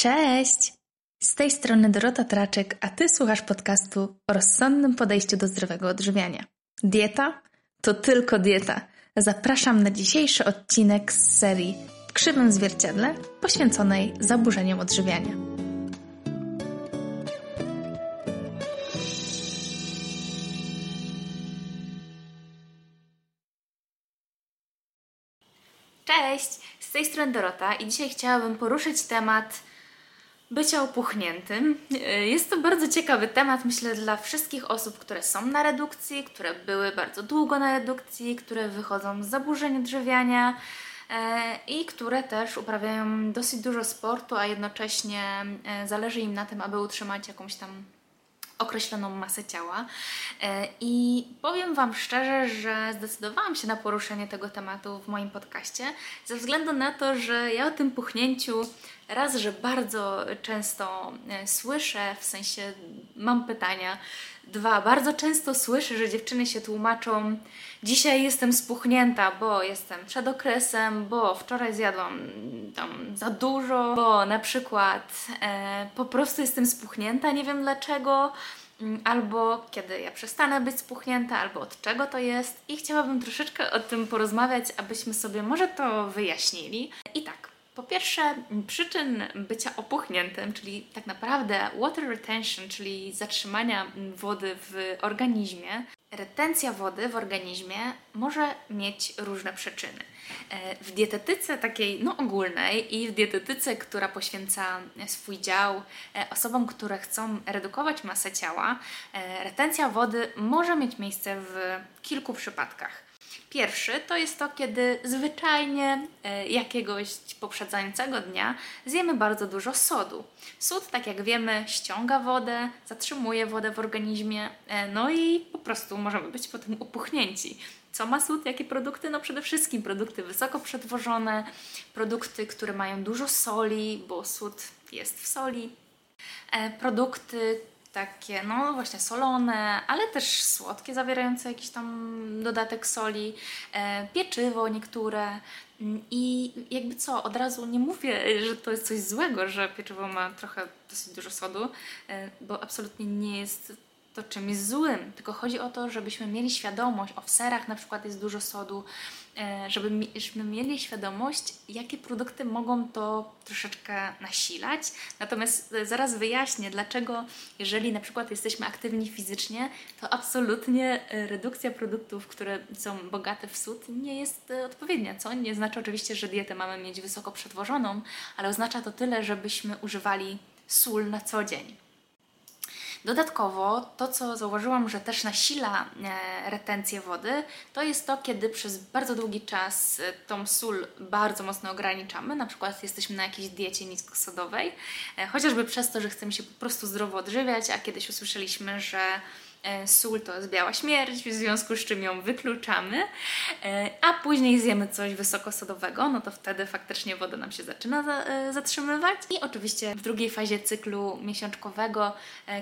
Cześć! Z tej strony Dorota Traczek, a Ty słuchasz podcastu o rozsądnym podejściu do zdrowego odżywiania. Dieta? To tylko dieta. Zapraszam na dzisiejszy odcinek z serii w krzywym zwierciadle poświęconej zaburzeniom odżywiania. Cześć! Z tej strony Dorota i dzisiaj chciałabym poruszyć temat bycia opuchniętym. Jest to bardzo ciekawy temat, myślę, dla wszystkich osób, które są na redukcji, które były bardzo długo na redukcji, które wychodzą z zaburzeń odżywiania e, i które też uprawiają dosyć dużo sportu, a jednocześnie e, zależy im na tym, aby utrzymać jakąś tam określoną masę ciała. E, I powiem Wam szczerze, że zdecydowałam się na poruszenie tego tematu w moim podcaście, ze względu na to, że ja o tym puchnięciu raz, że bardzo często e, słyszę, w sensie mam pytania. Dwa, bardzo często słyszę, że dziewczyny się tłumaczą, dzisiaj jestem spuchnięta, bo jestem przed okresem, bo wczoraj zjadłam tam za dużo, bo na przykład e, po prostu jestem spuchnięta, nie wiem dlaczego, mm, albo kiedy ja przestanę być spuchnięta, albo od czego to jest. I chciałabym troszeczkę o tym porozmawiać, abyśmy sobie może to wyjaśnili. I tak. Po pierwsze, przyczyn bycia opuchniętym, czyli tak naprawdę water retention, czyli zatrzymania wody w organizmie, retencja wody w organizmie może mieć różne przyczyny. E, w dietetyce takiej no, ogólnej i w dietetyce, która poświęca swój dział e, osobom, które chcą redukować masę ciała, e, retencja wody może mieć miejsce w kilku przypadkach. Pierwszy to jest to, kiedy zwyczajnie e, jakiegoś poprzedzającego dnia zjemy bardzo dużo sodu. Sód, tak jak wiemy, ściąga wodę, zatrzymuje wodę w organizmie, e, no i po prostu możemy być potem upuchnięci. Co ma sód? Jakie produkty? No przede wszystkim produkty wysoko przetworzone, produkty, które mają dużo soli, bo sód jest w soli, e, produkty, takie, no właśnie solone, ale też słodkie, zawierające jakiś tam dodatek soli, e, pieczywo niektóre. Mm, I jakby co, od razu nie mówię, że to jest coś złego, że pieczywo ma trochę dosyć dużo sodu, e, bo absolutnie nie jest to czymś złym, tylko chodzi o to, żebyśmy mieli świadomość, o w serach na przykład jest dużo sodu, żeby, żebyśmy mieli świadomość, jakie produkty mogą to troszeczkę nasilać. Natomiast e, zaraz wyjaśnię, dlaczego, jeżeli na przykład jesteśmy aktywni fizycznie, to absolutnie e, redukcja produktów, które są bogate w sód, nie jest odpowiednia. Co nie znaczy oczywiście, że dietę mamy mieć wysoko przetworzoną, ale oznacza to tyle, żebyśmy używali sól na co dzień. Dodatkowo to, co zauważyłam, że też nasila e, retencję wody, to jest to, kiedy przez bardzo długi czas e, tą sól bardzo mocno ograniczamy, na przykład jesteśmy na jakiejś diecie niskosodowej, e, chociażby przez to, że chcemy się po prostu zdrowo odżywiać, a kiedyś usłyszeliśmy, że sól to jest biała śmierć, w związku z czym ją wykluczamy, e, a później zjemy coś wysokosodowego, no to wtedy faktycznie woda nam się zaczyna e, zatrzymywać. I oczywiście w drugiej fazie cyklu miesiączkowego,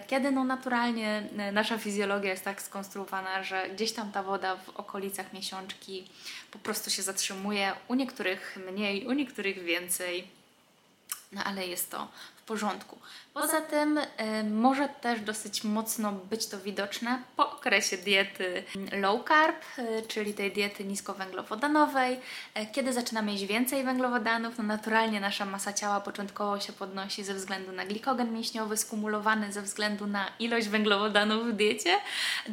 kiedy no naturalnie nasza fizjologia jest tak skonstruowana, że gdzieś tam ta woda w okolicach miesiączki po prostu się zatrzymuje, u niektórych mniej, u niektórych więcej. No ale jest to porządku. Poza tym y, może też dosyć mocno być to widoczne po okresie diety low carb, y, czyli tej diety niskowęglowodanowej. Y, kiedy zaczynamy jeść więcej węglowodanów, no naturalnie nasza masa ciała początkowo się podnosi ze względu na glikogen mięśniowy skumulowany ze względu na ilość węglowodanów w diecie.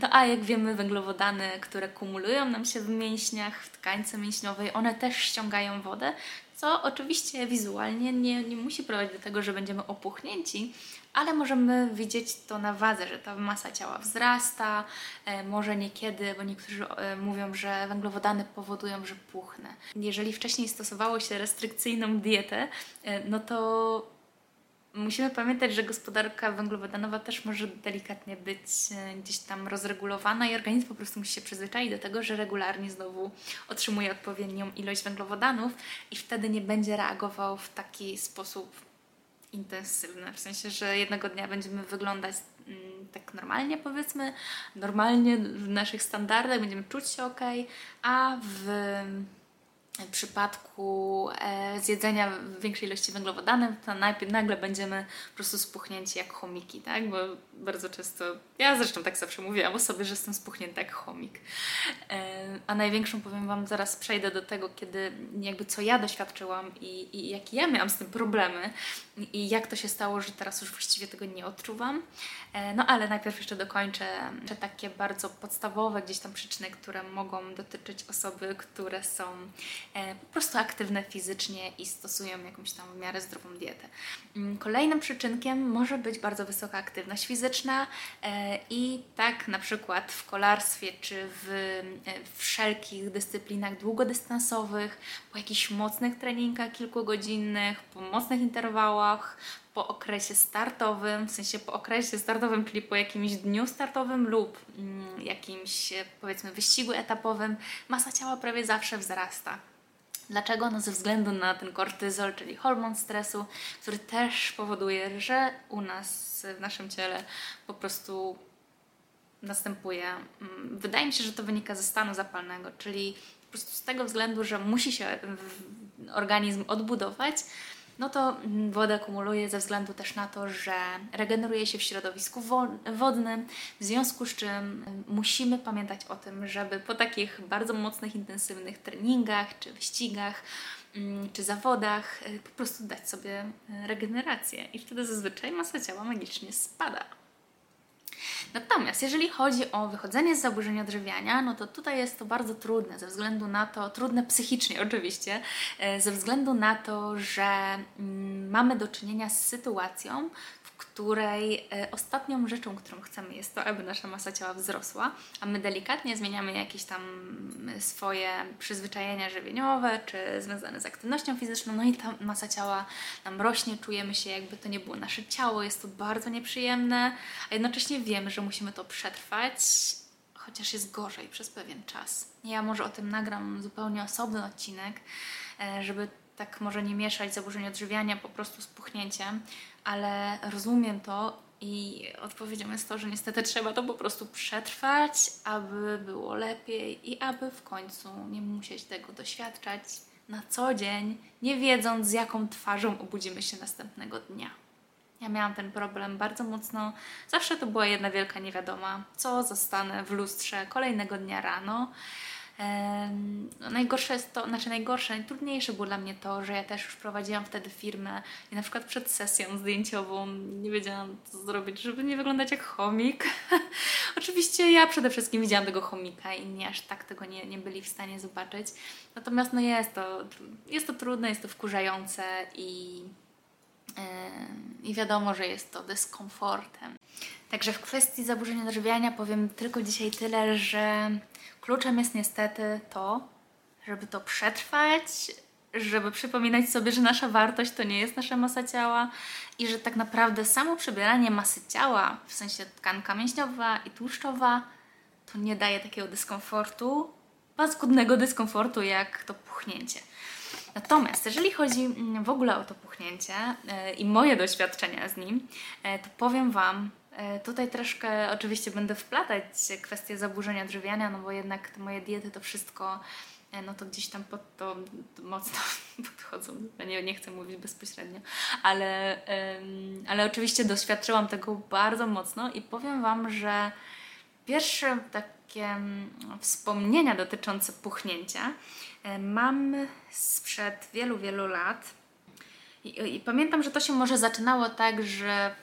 No a jak wiemy, węglowodany, które kumulują nam się w mięśniach, w tkańce mięśniowej, one też ściągają wodę, co oczywiście wizualnie nie, nie musi prowadzić do tego, że będziemy opuchnięci, ale możemy widzieć to na wadze, że ta masa ciała wzrasta, e, może niekiedy, bo niektórzy e, mówią, że węglowodany powodują, że puchnę. Jeżeli wcześniej stosowało się restrykcyjną dietę, e, no to Musimy pamiętać, że gospodarka węglowodanowa też może delikatnie być e, gdzieś tam rozregulowana i organizm po prostu musi się przyzwyczaić do tego, że regularnie znowu otrzymuje odpowiednią ilość węglowodanów i wtedy nie będzie reagował w taki sposób intensywny. W sensie, że jednego dnia będziemy wyglądać mm, tak normalnie, powiedzmy, normalnie w naszych standardach, będziemy czuć się ok, a w w przypadku e, zjedzenia większej ilości węglowodanów, to najpierw nagle będziemy po prostu spuchnięci jak chomiki, tak? Bo bardzo często, ja zresztą tak zawsze mówiłam o sobie, że jestem spuchnięta jak chomik. E, a największą, powiem Wam, zaraz przejdę do tego, kiedy jakby co ja doświadczyłam i, i jakie ja miałam z tym problemy i jak to się stało, że teraz już właściwie tego nie odczuwam. E, no ale najpierw jeszcze dokończę że takie bardzo podstawowe gdzieś tam przyczyny, które mogą dotyczyć osoby, które są po prostu aktywne fizycznie i stosują jakąś tam w miarę zdrową dietę. Mm, kolejnym przyczynkiem może być bardzo wysoka aktywność fizyczna e, i tak na przykład w kolarstwie czy w e, wszelkich dyscyplinach długodystansowych, po jakichś mocnych treningach kilkugodzinnych, po mocnych interwałach, po okresie startowym, w sensie po okresie startowym, czyli po jakimś dniu startowym lub mm, jakimś powiedzmy wyścigu etapowym, masa ciała prawie zawsze wzrasta. Dlaczego? No ze względu na ten kortyzol, czyli hormon stresu, który też powoduje, że u nas w naszym ciele po prostu następuje. Mm, wydaje mi się, że to wynika ze stanu zapalnego, czyli po prostu z tego względu, że musi się organizm odbudować, no to wodę kumuluje ze względu też na to, że regeneruje się w środowisku wodnym, w związku z czym musimy pamiętać o tym, żeby po takich bardzo mocnych, intensywnych treningach czy wyścigach, mm, czy zawodach y, po prostu dać sobie y, regenerację i wtedy zazwyczaj masa ciała magicznie spada. Natomiast jeżeli chodzi o wychodzenie z zaburzeń odżywiania, no to tutaj jest to bardzo trudne ze względu na to, trudne psychicznie oczywiście, e, ze względu na to, że mm, mamy do czynienia z sytuacją, której e, ostatnią rzeczą, którą chcemy, jest to, aby nasza masa ciała wzrosła, a my delikatnie zmieniamy jakieś tam swoje przyzwyczajenia żywieniowe, czy związane z aktywnością fizyczną, no i ta masa ciała nam rośnie, czujemy się, jakby to nie było nasze ciało, jest to bardzo nieprzyjemne, a jednocześnie wiemy, że musimy to przetrwać, chociaż jest gorzej przez pewien czas. Ja może o tym nagram zupełnie osobny odcinek, e, żeby tak może nie mieszać zaburzeń odżywiania po prostu z puchnięciem, ale rozumiem to i odpowiedzią jest to, że niestety trzeba to po prostu przetrwać, aby było lepiej i aby w końcu nie musieć tego doświadczać na co dzień, nie wiedząc z jaką twarzą obudzimy się następnego dnia. Ja miałam ten problem bardzo mocno. Zawsze to była jedna wielka niewiadoma, co zostanę w lustrze kolejnego dnia rano. No, najgorsze jest to, znaczy najgorsze, najtrudniejsze było dla mnie to, że ja też już prowadziłam wtedy firmę i na przykład przed sesją zdjęciową nie wiedziałam co zrobić, żeby nie wyglądać jak chomik. Oczywiście ja przede wszystkim widziałam tego chomika i nie aż tak tego nie, nie byli w stanie zobaczyć. Natomiast no jest to, jest to trudne, jest to wkurzające i, i wiadomo, że jest to dyskomfortem. Także w kwestii zaburzeń odżywiania powiem tylko dzisiaj tyle, że Kluczem jest niestety to, żeby to przetrwać, żeby przypominać sobie, że nasza wartość to nie jest nasza masa ciała i że tak naprawdę samo przebieranie masy ciała, w sensie tkanka mięśniowa i tłuszczowa, to nie daje takiego dyskomfortu, paskudnego dyskomfortu jak to puchnięcie. Natomiast jeżeli chodzi w ogóle o to puchnięcie yy, i moje doświadczenia z nim, yy, to powiem Wam, E, tutaj troszkę oczywiście będę wplatać kwestie zaburzenia odżywiania, no bo jednak te moje diety to wszystko, e, no to gdzieś tam pod to mocno podchodzą. Ja nie, nie chcę mówić bezpośrednio, ale, ale oczywiście doświadczyłam tego bardzo mocno i powiem Wam, że pierwsze takie mm, wspomnienia dotyczące puchnięcia e, mam sprzed wielu, wielu lat. I, I, pamiętam, że to się może zaczynało tak, że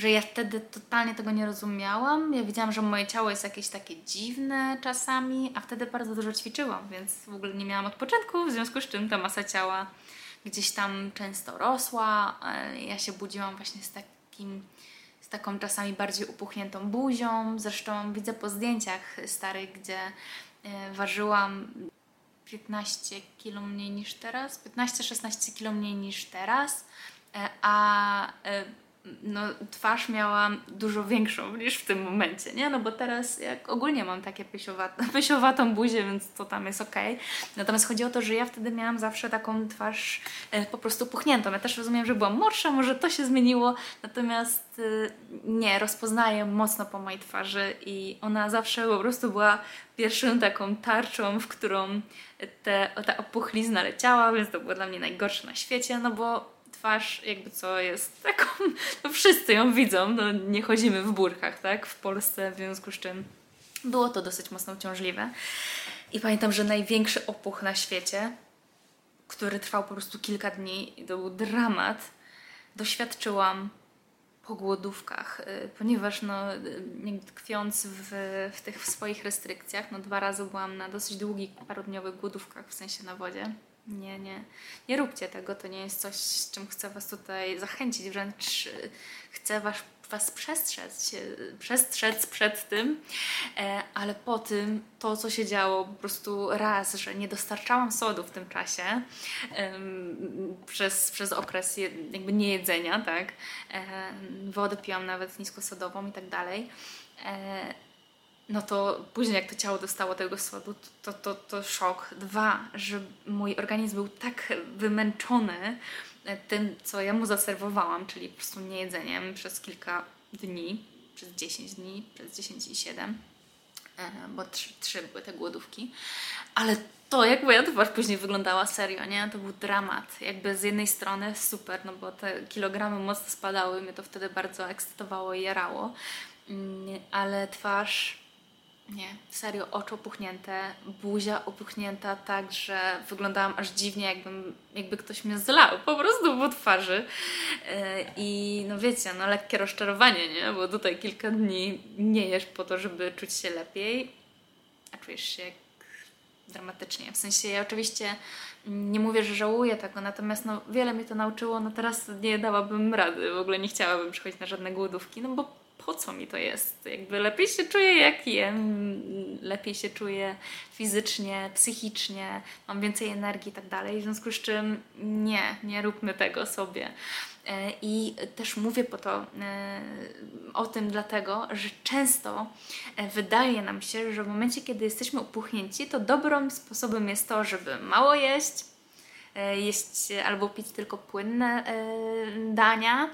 że ja wtedy totalnie tego nie rozumiałam. Ja wiedziałam, że moje ciało jest jakieś takie dziwne czasami, a wtedy bardzo dużo ćwiczyłam, więc w ogóle nie miałam odpoczynku, w związku z czym ta masa ciała gdzieś tam często rosła. E, ja się budziłam właśnie z takim z taką czasami bardziej upuchniętą buzią. Zresztą widzę po zdjęciach starych, gdzie e, ważyłam 15 kg mniej niż teraz, 15-16 kg mniej niż teraz, e, a no, twarz miałam dużo większą niż w tym momencie, nie? No bo teraz jak ogólnie mam takie pysiowate, pysiowatą buzię, więc to tam jest okej. Okay. Natomiast chodzi o to, że ja wtedy miałam zawsze taką twarz e, po prostu puchniętą. Ja też rozumiem, że byłam młodsza, może to się zmieniło, natomiast e, nie, rozpoznaję mocno po mojej twarzy i ona zawsze po prostu była pierwszą taką tarczą, w którą te, ta opuchlizna leciała, więc to było dla mnie najgorsze na świecie, no bo twarz jakby co jest taką, no wszyscy ją widzą, no nie chodzimy w burkach, tak, w Polsce, w związku z czym było to dosyć mocno uciążliwe. I pamiętam, że największy opuch na świecie, który trwał po prostu kilka dni to był dramat, doświadczyłam po głodówkach, y, ponieważ no, y, tkwiąc w, w tych w swoich restrykcjach, no dwa razy byłam na dosyć długich, parodniowych głodówkach, w sensie na wodzie nie, nie, nie róbcie tego. To nie jest coś, z czym chcę Was tutaj zachęcić, wręcz y, chcę Was, was przestrzec, przestrzec przed tym, e, ale po tym to, co się działo, po prostu raz, że nie dostarczałam sodu w tym czasie przez, przez okres jakby niejedzenia, tak, e, wodę piłam nawet niskosodową i tak dalej e, no to później jak to ciało dostało tego sodu, to, to, to szok. Dwa, że mój organizm był tak wymęczony e, tym, co ja mu zaserwowałam, czyli po prostu niejedzeniem przez kilka dni, przez 10 dni, przez 10 i 7, e, bo trzy, trzy były te głodówki, ale to, jak moja twarz później wyglądała serio, nie? To był dramat. Jakby z jednej strony super, no bo te kilogramy mocno spadały, mnie to wtedy bardzo ekscytowało i jarało, mm, ale twarz nie, serio, oczy opuchnięte, buzia opuchnięta tak, że wyglądałam aż dziwnie, jakbym, jakby ktoś mnie zlał po prostu po twarzy. E, I no wiecie, no lekkie rozczarowanie, nie? Bo tutaj kilka dni nie jesz po to, żeby czuć się lepiej, a czujesz się dramatycznie. W sensie ja oczywiście nie mówię, że żałuję tego, natomiast no, wiele mi to nauczyło, no teraz nie dałabym rady, w ogóle nie chciałabym przychodzić na żadne głodówki, no bo po co mi to jest? Jakby lepiej się czuję jak jem, lepiej się czuję fizycznie, psychicznie, mam więcej energii i tak dalej, w związku z czym nie, nie róbmy tego sobie. E, I też mówię po to e, o tym dlatego, że często e, wydaje nam się, że w momencie, kiedy jesteśmy upuchnięci, to dobrym sposobem jest to, żeby mało jeść, jeść albo pić tylko płynne dania,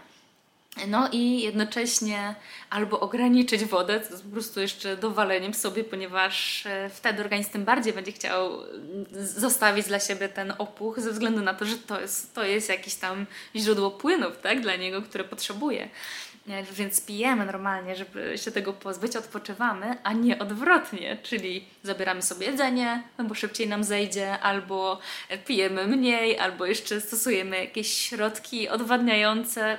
no i jednocześnie albo ograniczyć wodę, to jest po prostu jeszcze dowaleniem sobie, ponieważ e, wtedy organizm tym bardziej będzie chciał mm, zostawić dla siebie ten opuch, ze względu na to, że to jest, to jest jakieś tam źródło płynów tak, dla niego, które potrzebuje. E, więc pijemy normalnie, żeby się tego pozbyć, odpoczywamy, a nie odwrotnie, czyli zabieramy sobie jedzenie, no bo szybciej nam zejdzie, albo pijemy mniej, albo jeszcze stosujemy jakieś środki odwadniające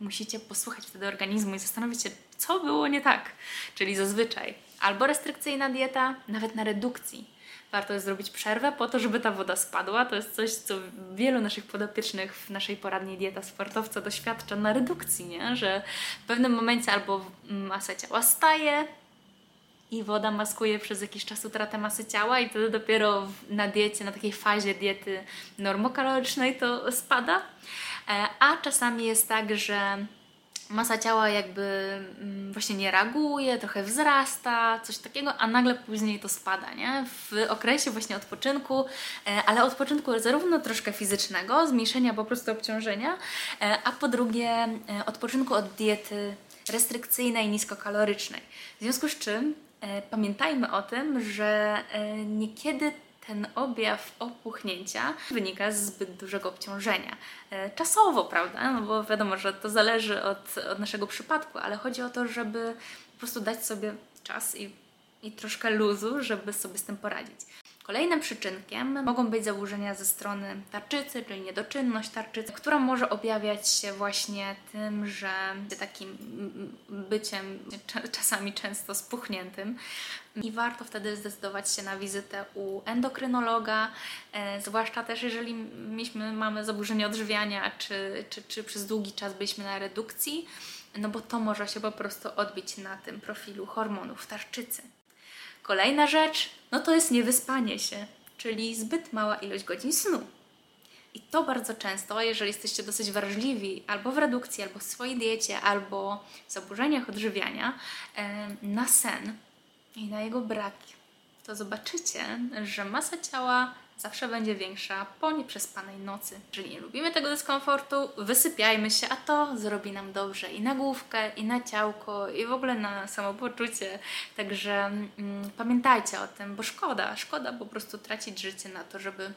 musicie posłuchać wtedy organizmu i zastanowić się, co było nie tak. Czyli zazwyczaj albo restrykcyjna dieta, nawet na redukcji. Warto jest zrobić przerwę po to, żeby ta woda spadła. To jest coś, co wielu naszych podopiecznych w naszej poradni dieta sportowca doświadcza na redukcji, nie? że w pewnym momencie albo masa ciała staje, i woda maskuje przez jakiś czas utratę masy ciała i wtedy dopiero na diecie, na takiej fazie diety normokalorycznej to spada. E, a czasami jest tak, że masa ciała jakby mm, właśnie nie reaguje, trochę wzrasta, coś takiego, a nagle później to spada, nie? W okresie właśnie odpoczynku, e, ale odpoczynku zarówno troszkę fizycznego, zmniejszenia po prostu obciążenia, e, a po drugie odpoczynku od diety restrykcyjnej, niskokalorycznej. W związku z czym pamiętajmy o tym, że niekiedy ten objaw opuchnięcia wynika z zbyt dużego obciążenia. E, czasowo, prawda? No bo wiadomo, że to zależy od, od naszego przypadku, ale chodzi o to, żeby po prostu dać sobie czas i, i troszkę luzu, żeby sobie z tym poradzić. Kolejnym przyczynkiem mogą być zaburzenia ze strony tarczycy, czyli niedoczynność tarczycy, która może objawiać się właśnie tym, że takim byciem czasami często spuchniętym. I warto wtedy zdecydować się na wizytę u endokrynologa, e, zwłaszcza też jeżeli mieliśmy, mamy zaburzenie odżywiania, czy, czy, czy przez długi czas byliśmy na redukcji, no bo to może się po prostu odbić na tym profilu hormonów tarczycy. Kolejna rzecz, no to jest niewyspanie się, czyli zbyt mała ilość godzin snu. I to bardzo często, jeżeli jesteście dosyć wrażliwi albo w redukcji, albo w swojej diecie, albo w zaburzeniach odżywiania, na sen i na jego braki, to zobaczycie, że masa ciała zawsze będzie większa po nieprzespanej nocy. Jeżeli nie lubimy tego dyskomfortu, wysypiajmy się, a to zrobi nam dobrze i na główkę, i na ciałko, i w ogóle na samopoczucie. Także mm, pamiętajcie o tym, bo szkoda, szkoda po prostu tracić życie na to, żeby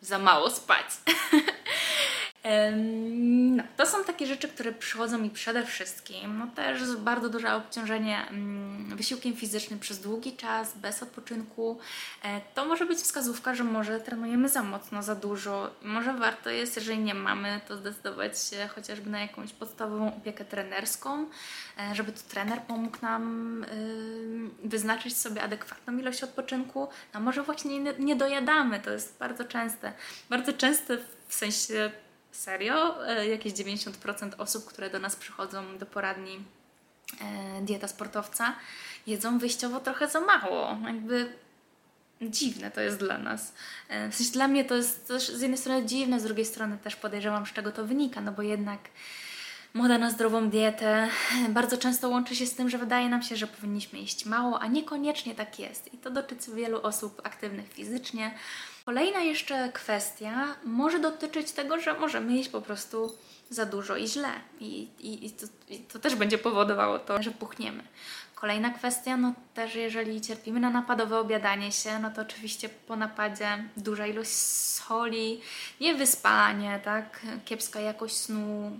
za mało spać. No, to są takie rzeczy, które przychodzą mi przede wszystkim. No też bardzo duże obciążenie mm, wysiłkiem fizycznym przez długi czas, bez odpoczynku. E, to może być wskazówka, że może trenujemy za mocno, za dużo. Może warto jest, jeżeli nie mamy, to zdecydować się chociażby na jakąś podstawową opiekę trenerską, e, żeby tu trener pomógł nam wyznaczyć sobie adekwatną ilość odpoczynku. A może właśnie nie dojadamy, to jest bardzo częste. Bardzo częste w sensie serio. E, jakieś 90% osób, które do nas przychodzą do poradni e, dieta sportowca, jedzą wyjściowo trochę za mało. Jakby dziwne to jest dla nas. E, w sensie dla mnie to jest też z jednej strony dziwne, z drugiej strony też podejrzewam, z czego to wynika, no bo jednak moda na zdrową dietę bardzo często łączy się z tym, że wydaje nam się, że powinniśmy jeść mało, a niekoniecznie tak jest. I to dotyczy wielu osób aktywnych fizycznie, Kolejna jeszcze kwestia może dotyczyć tego, że możemy jeść po prostu za dużo i źle. I, i, i, to, i to też będzie powodowało to, że puchniemy. Kolejna kwestia, no też jeżeli cierpimy na napadowe obiadanie się, no to oczywiście po napadzie duża ilość soli, niewyspanie, tak, kiepska jakość snu,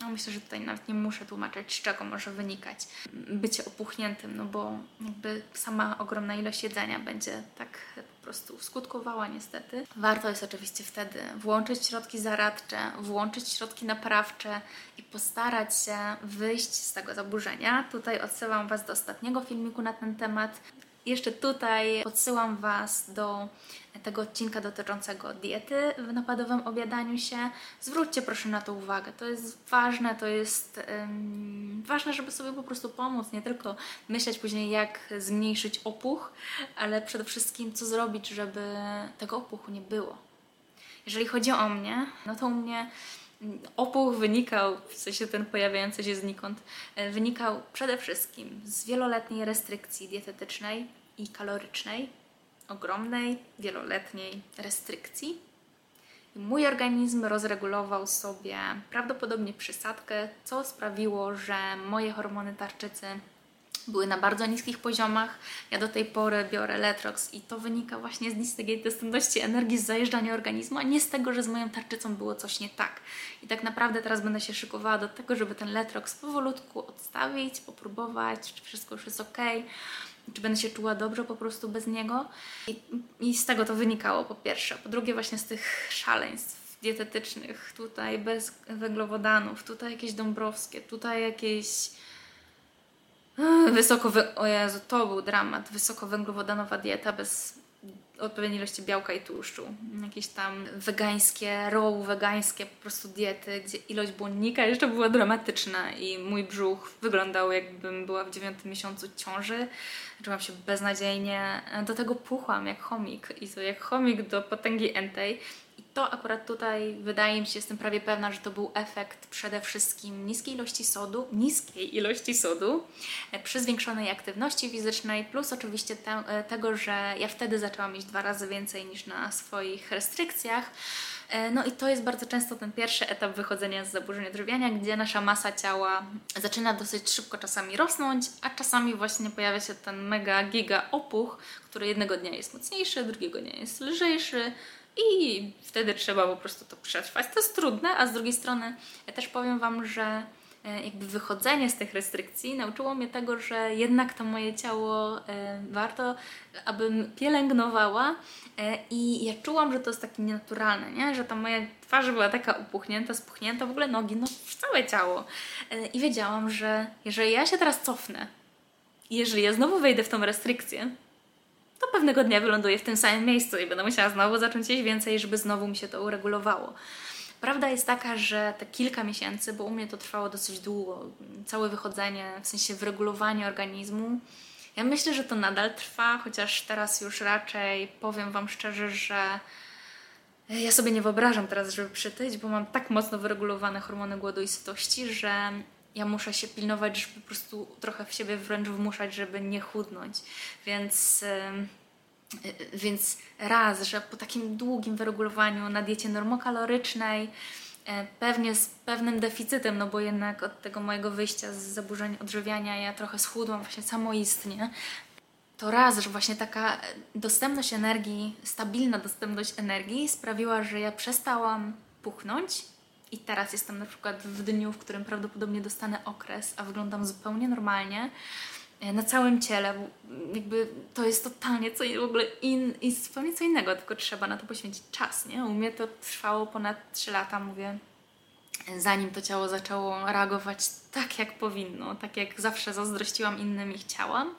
no myślę, że tutaj nawet nie muszę tłumaczyć, z czego może wynikać bycie opuchniętym, no bo jakby sama ogromna ilość jedzenia będzie tak po prostu skutkowała niestety. Warto jest oczywiście wtedy włączyć środki zaradcze, włączyć środki naprawcze i postarać się wyjść z tego zaburzenia. Tutaj odsyłam Was do ostatniego filmiku na ten temat. Jeszcze tutaj podsyłam Was do tego odcinka dotyczącego diety w napadowym obiadaniu się. Zwróćcie proszę na to uwagę. To jest ważne, to jest um, ważne, żeby sobie po prostu pomóc, nie tylko myśleć później jak zmniejszyć opuch, ale przede wszystkim co zrobić, żeby tego opuchu nie było. Jeżeli chodzi o mnie, no to u mnie opuch wynikał, w sensie ten pojawiający się znikąd, e, wynikał przede wszystkim z wieloletniej restrykcji dietetycznej i kalorycznej, ogromnej, wieloletniej restrykcji. Mój organizm rozregulował sobie prawdopodobnie przysadkę, co sprawiło, że moje hormony tarczycy były na bardzo niskich poziomach. Ja do tej pory biorę Letrox i to wynika właśnie z niskiej dostępności energii z zajeżdżania organizmu, a nie z tego, że z moją tarczycą było coś nie tak. I tak naprawdę teraz będę się szykowała do tego, żeby ten Letrox powolutku odstawić, popróbować, czy wszystko już jest ok, czy będę się czuła dobrze po prostu bez niego. I, I z tego to wynikało po pierwsze. Po drugie właśnie z tych szaleństw dietetycznych, tutaj bez węglowodanów, tutaj jakieś dąbrowskie, tutaj jakieś Wysoko, o Jezu, to był dramat. Wysokowęglowodanowa dieta bez odpowiedniej ilości białka i tłuszczu. Jakieś tam wegańskie, row wegańskie po prostu diety, gdzie ilość błonnika jeszcze była dramatyczna i mój brzuch wyglądał jakbym była w dziewiątym miesiącu ciąży. Czułam się beznadziejnie. Do tego puchłam jak chomik i to jak chomik do potęgi entej to akurat tutaj wydaje mi się, jestem prawie pewna, że to był efekt przede wszystkim niskiej ilości sodu, niskiej ilości sodu e, przy zwiększonej aktywności fizycznej, plus oczywiście te, e, tego, że ja wtedy zaczęłam mieć dwa razy więcej niż na swoich restrykcjach. E, no i to jest bardzo często ten pierwszy etap wychodzenia z zaburzeń odżywiania, gdzie nasza masa ciała zaczyna dosyć szybko czasami rosnąć, a czasami właśnie pojawia się ten mega giga opuch, który jednego dnia jest mocniejszy, drugiego dnia jest lżejszy, i wtedy trzeba po prostu to przetrwać. To jest trudne, a z drugiej strony ja też powiem Wam, że e, jakby wychodzenie z tych restrykcji nauczyło mnie tego, że jednak to moje ciało e, warto, abym pielęgnowała e, i ja czułam, że to jest takie nienaturalne, nie? że ta moja twarz była taka upuchnięta, spuchnięta, w ogóle nogi, no całe ciało. I wiedziałam, że jeżeli ja się teraz cofnę jeżeli ja znowu wejdę w tą restrykcję, to pewnego dnia wyląduję w tym samym miejscu i będę musiała znowu zacząć jeść więcej, żeby znowu mi się to uregulowało. Prawda jest taka, że te kilka miesięcy, bo u mnie to trwało dosyć długo, całe wychodzenie, w sensie wyregulowanie organizmu, ja myślę, że to nadal trwa, chociaż teraz już raczej powiem Wam szczerze, że Ja sobie nie wyobrażam teraz, żeby przytyć, bo mam tak mocno wyregulowane hormony głodu i sytości, że ja muszę się pilnować, żeby po prostu trochę w siebie wręcz wmuszać, żeby nie chudnąć. Więc, więc raz, że po takim długim wyregulowaniu na diecie normokalorycznej, e, pewnie z pewnym deficytem, no bo jednak od tego mojego wyjścia z zaburzeń odżywiania ja trochę schudłam właśnie samoistnie, to raz, że właśnie taka dostępność energii, stabilna dostępność energii sprawiła, że ja przestałam puchnąć i teraz jestem na przykład w dniu, w którym prawdopodobnie dostanę okres, a wyglądam zupełnie normalnie e, na całym ciele, jakby to jest totalnie co w ogóle in, zupełnie co innego, tylko trzeba na to poświęcić czas, nie? U mnie to trwało ponad 3 lata, mówię, zanim to ciało zaczęło reagować tak, jak powinno, tak jak zawsze zazdrościłam innym i chciałam.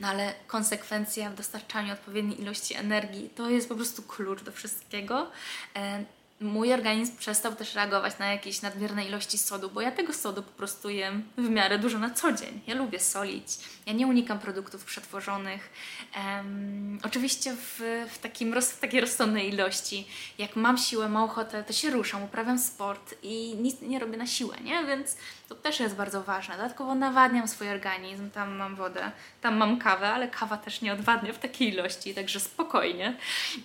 No ale konsekwencja w dostarczaniu odpowiedniej ilości energii to jest po prostu klucz do wszystkiego. Mój organizm przestał też reagować na jakieś nadmierne ilości sodu, bo ja tego sodu po prostu jem w miarę dużo na co dzień. Ja lubię solić, ja nie unikam produktów przetworzonych. Um, oczywiście w, w, takim, w takiej rozsądnej ilości. Jak mam siłę, mam ochotę, to się ruszam, uprawiam sport i nic nie robię na siłę, nie? Więc to też jest bardzo ważne. Dodatkowo nawadniam swój organizm, tam mam wodę, tam mam kawę, ale kawa też nie odwadnia w takiej ilości, także spokojnie.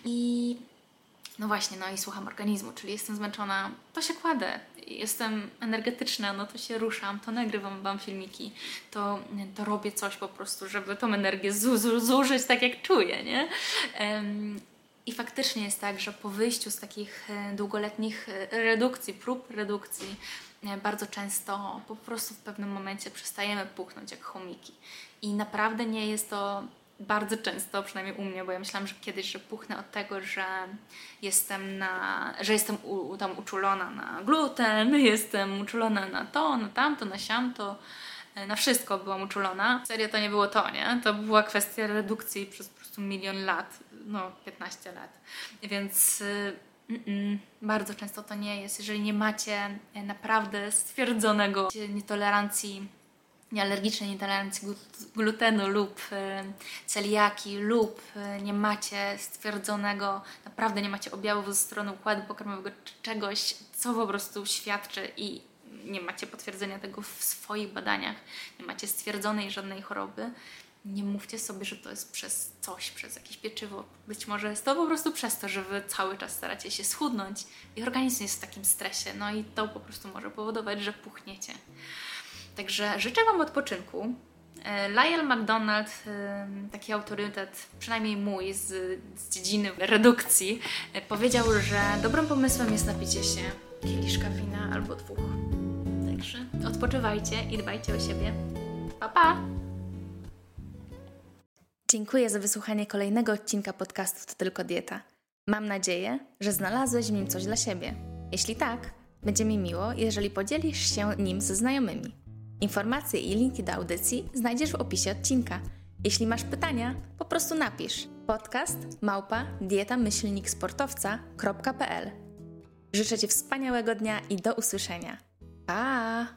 I no właśnie, no i słucham organizmu, czyli jestem zmęczona, to się kładę. Jestem energetyczna, no to się ruszam, to nagrywam Wam filmiki, to, to robię coś po prostu, żeby tą energię zużyć tak jak czuję, nie? Um, i faktycznie jest tak, że po wyjściu z takich e, długoletnich e, redukcji, prób redukcji, e, bardzo często po prostu w pewnym momencie przestajemy puchnąć jak chomiki. I naprawdę nie jest to bardzo często, przynajmniej u mnie, bo ja myślałam, że kiedyś, że puchnę od tego, że jestem na, że jestem u, tam uczulona na gluten, jestem uczulona na to, na tamto, na siamto, e, na wszystko byłam uczulona. Serio to nie było to, nie? To była kwestia redukcji przez po prostu milion lat, no 15 lat. Więc mm -mm, bardzo często to nie jest. Jeżeli nie macie naprawdę stwierdzonego nietolerancji niealergicznej nietolerancji glutenu lub e, celiaki lub e, nie macie stwierdzonego, naprawdę nie macie objawów ze strony układu pokarmowego czy czegoś, co po prostu świadczy i nie macie potwierdzenia tego w swoich badaniach, nie macie stwierdzonej żadnej choroby, nie mówcie sobie, że to jest przez coś, przez jakieś pieczywo. Być może jest to po prostu przez to, że Wy cały czas staracie się schudnąć i organizm jest w takim stresie, no i to po prostu może powodować, że puchniecie. Także życzę Wam odpoczynku. E, Lyle McDonald, e, taki autorytet, przynajmniej mój z, z dziedziny redukcji, e, powiedział, że dobrym pomysłem jest napicie się kieliszka wina albo dwóch. Także odpoczywajcie i dbajcie o siebie. Pa, pa! Dziękuję za wysłuchanie kolejnego odcinka podcastu To Tylko Dieta. Mam nadzieję, że znalazłeś w nim coś dla siebie. Jeśli tak, będzie mi miło, jeżeli podzielisz się nim ze znajomymi. Informacje i linki do audycji znajdziesz w opisie odcinka. Jeśli masz pytania, po prostu napisz podcast małpa dietamyślniksportowca.pl Życzę Ci wspaniałego dnia i do usłyszenia. Pa!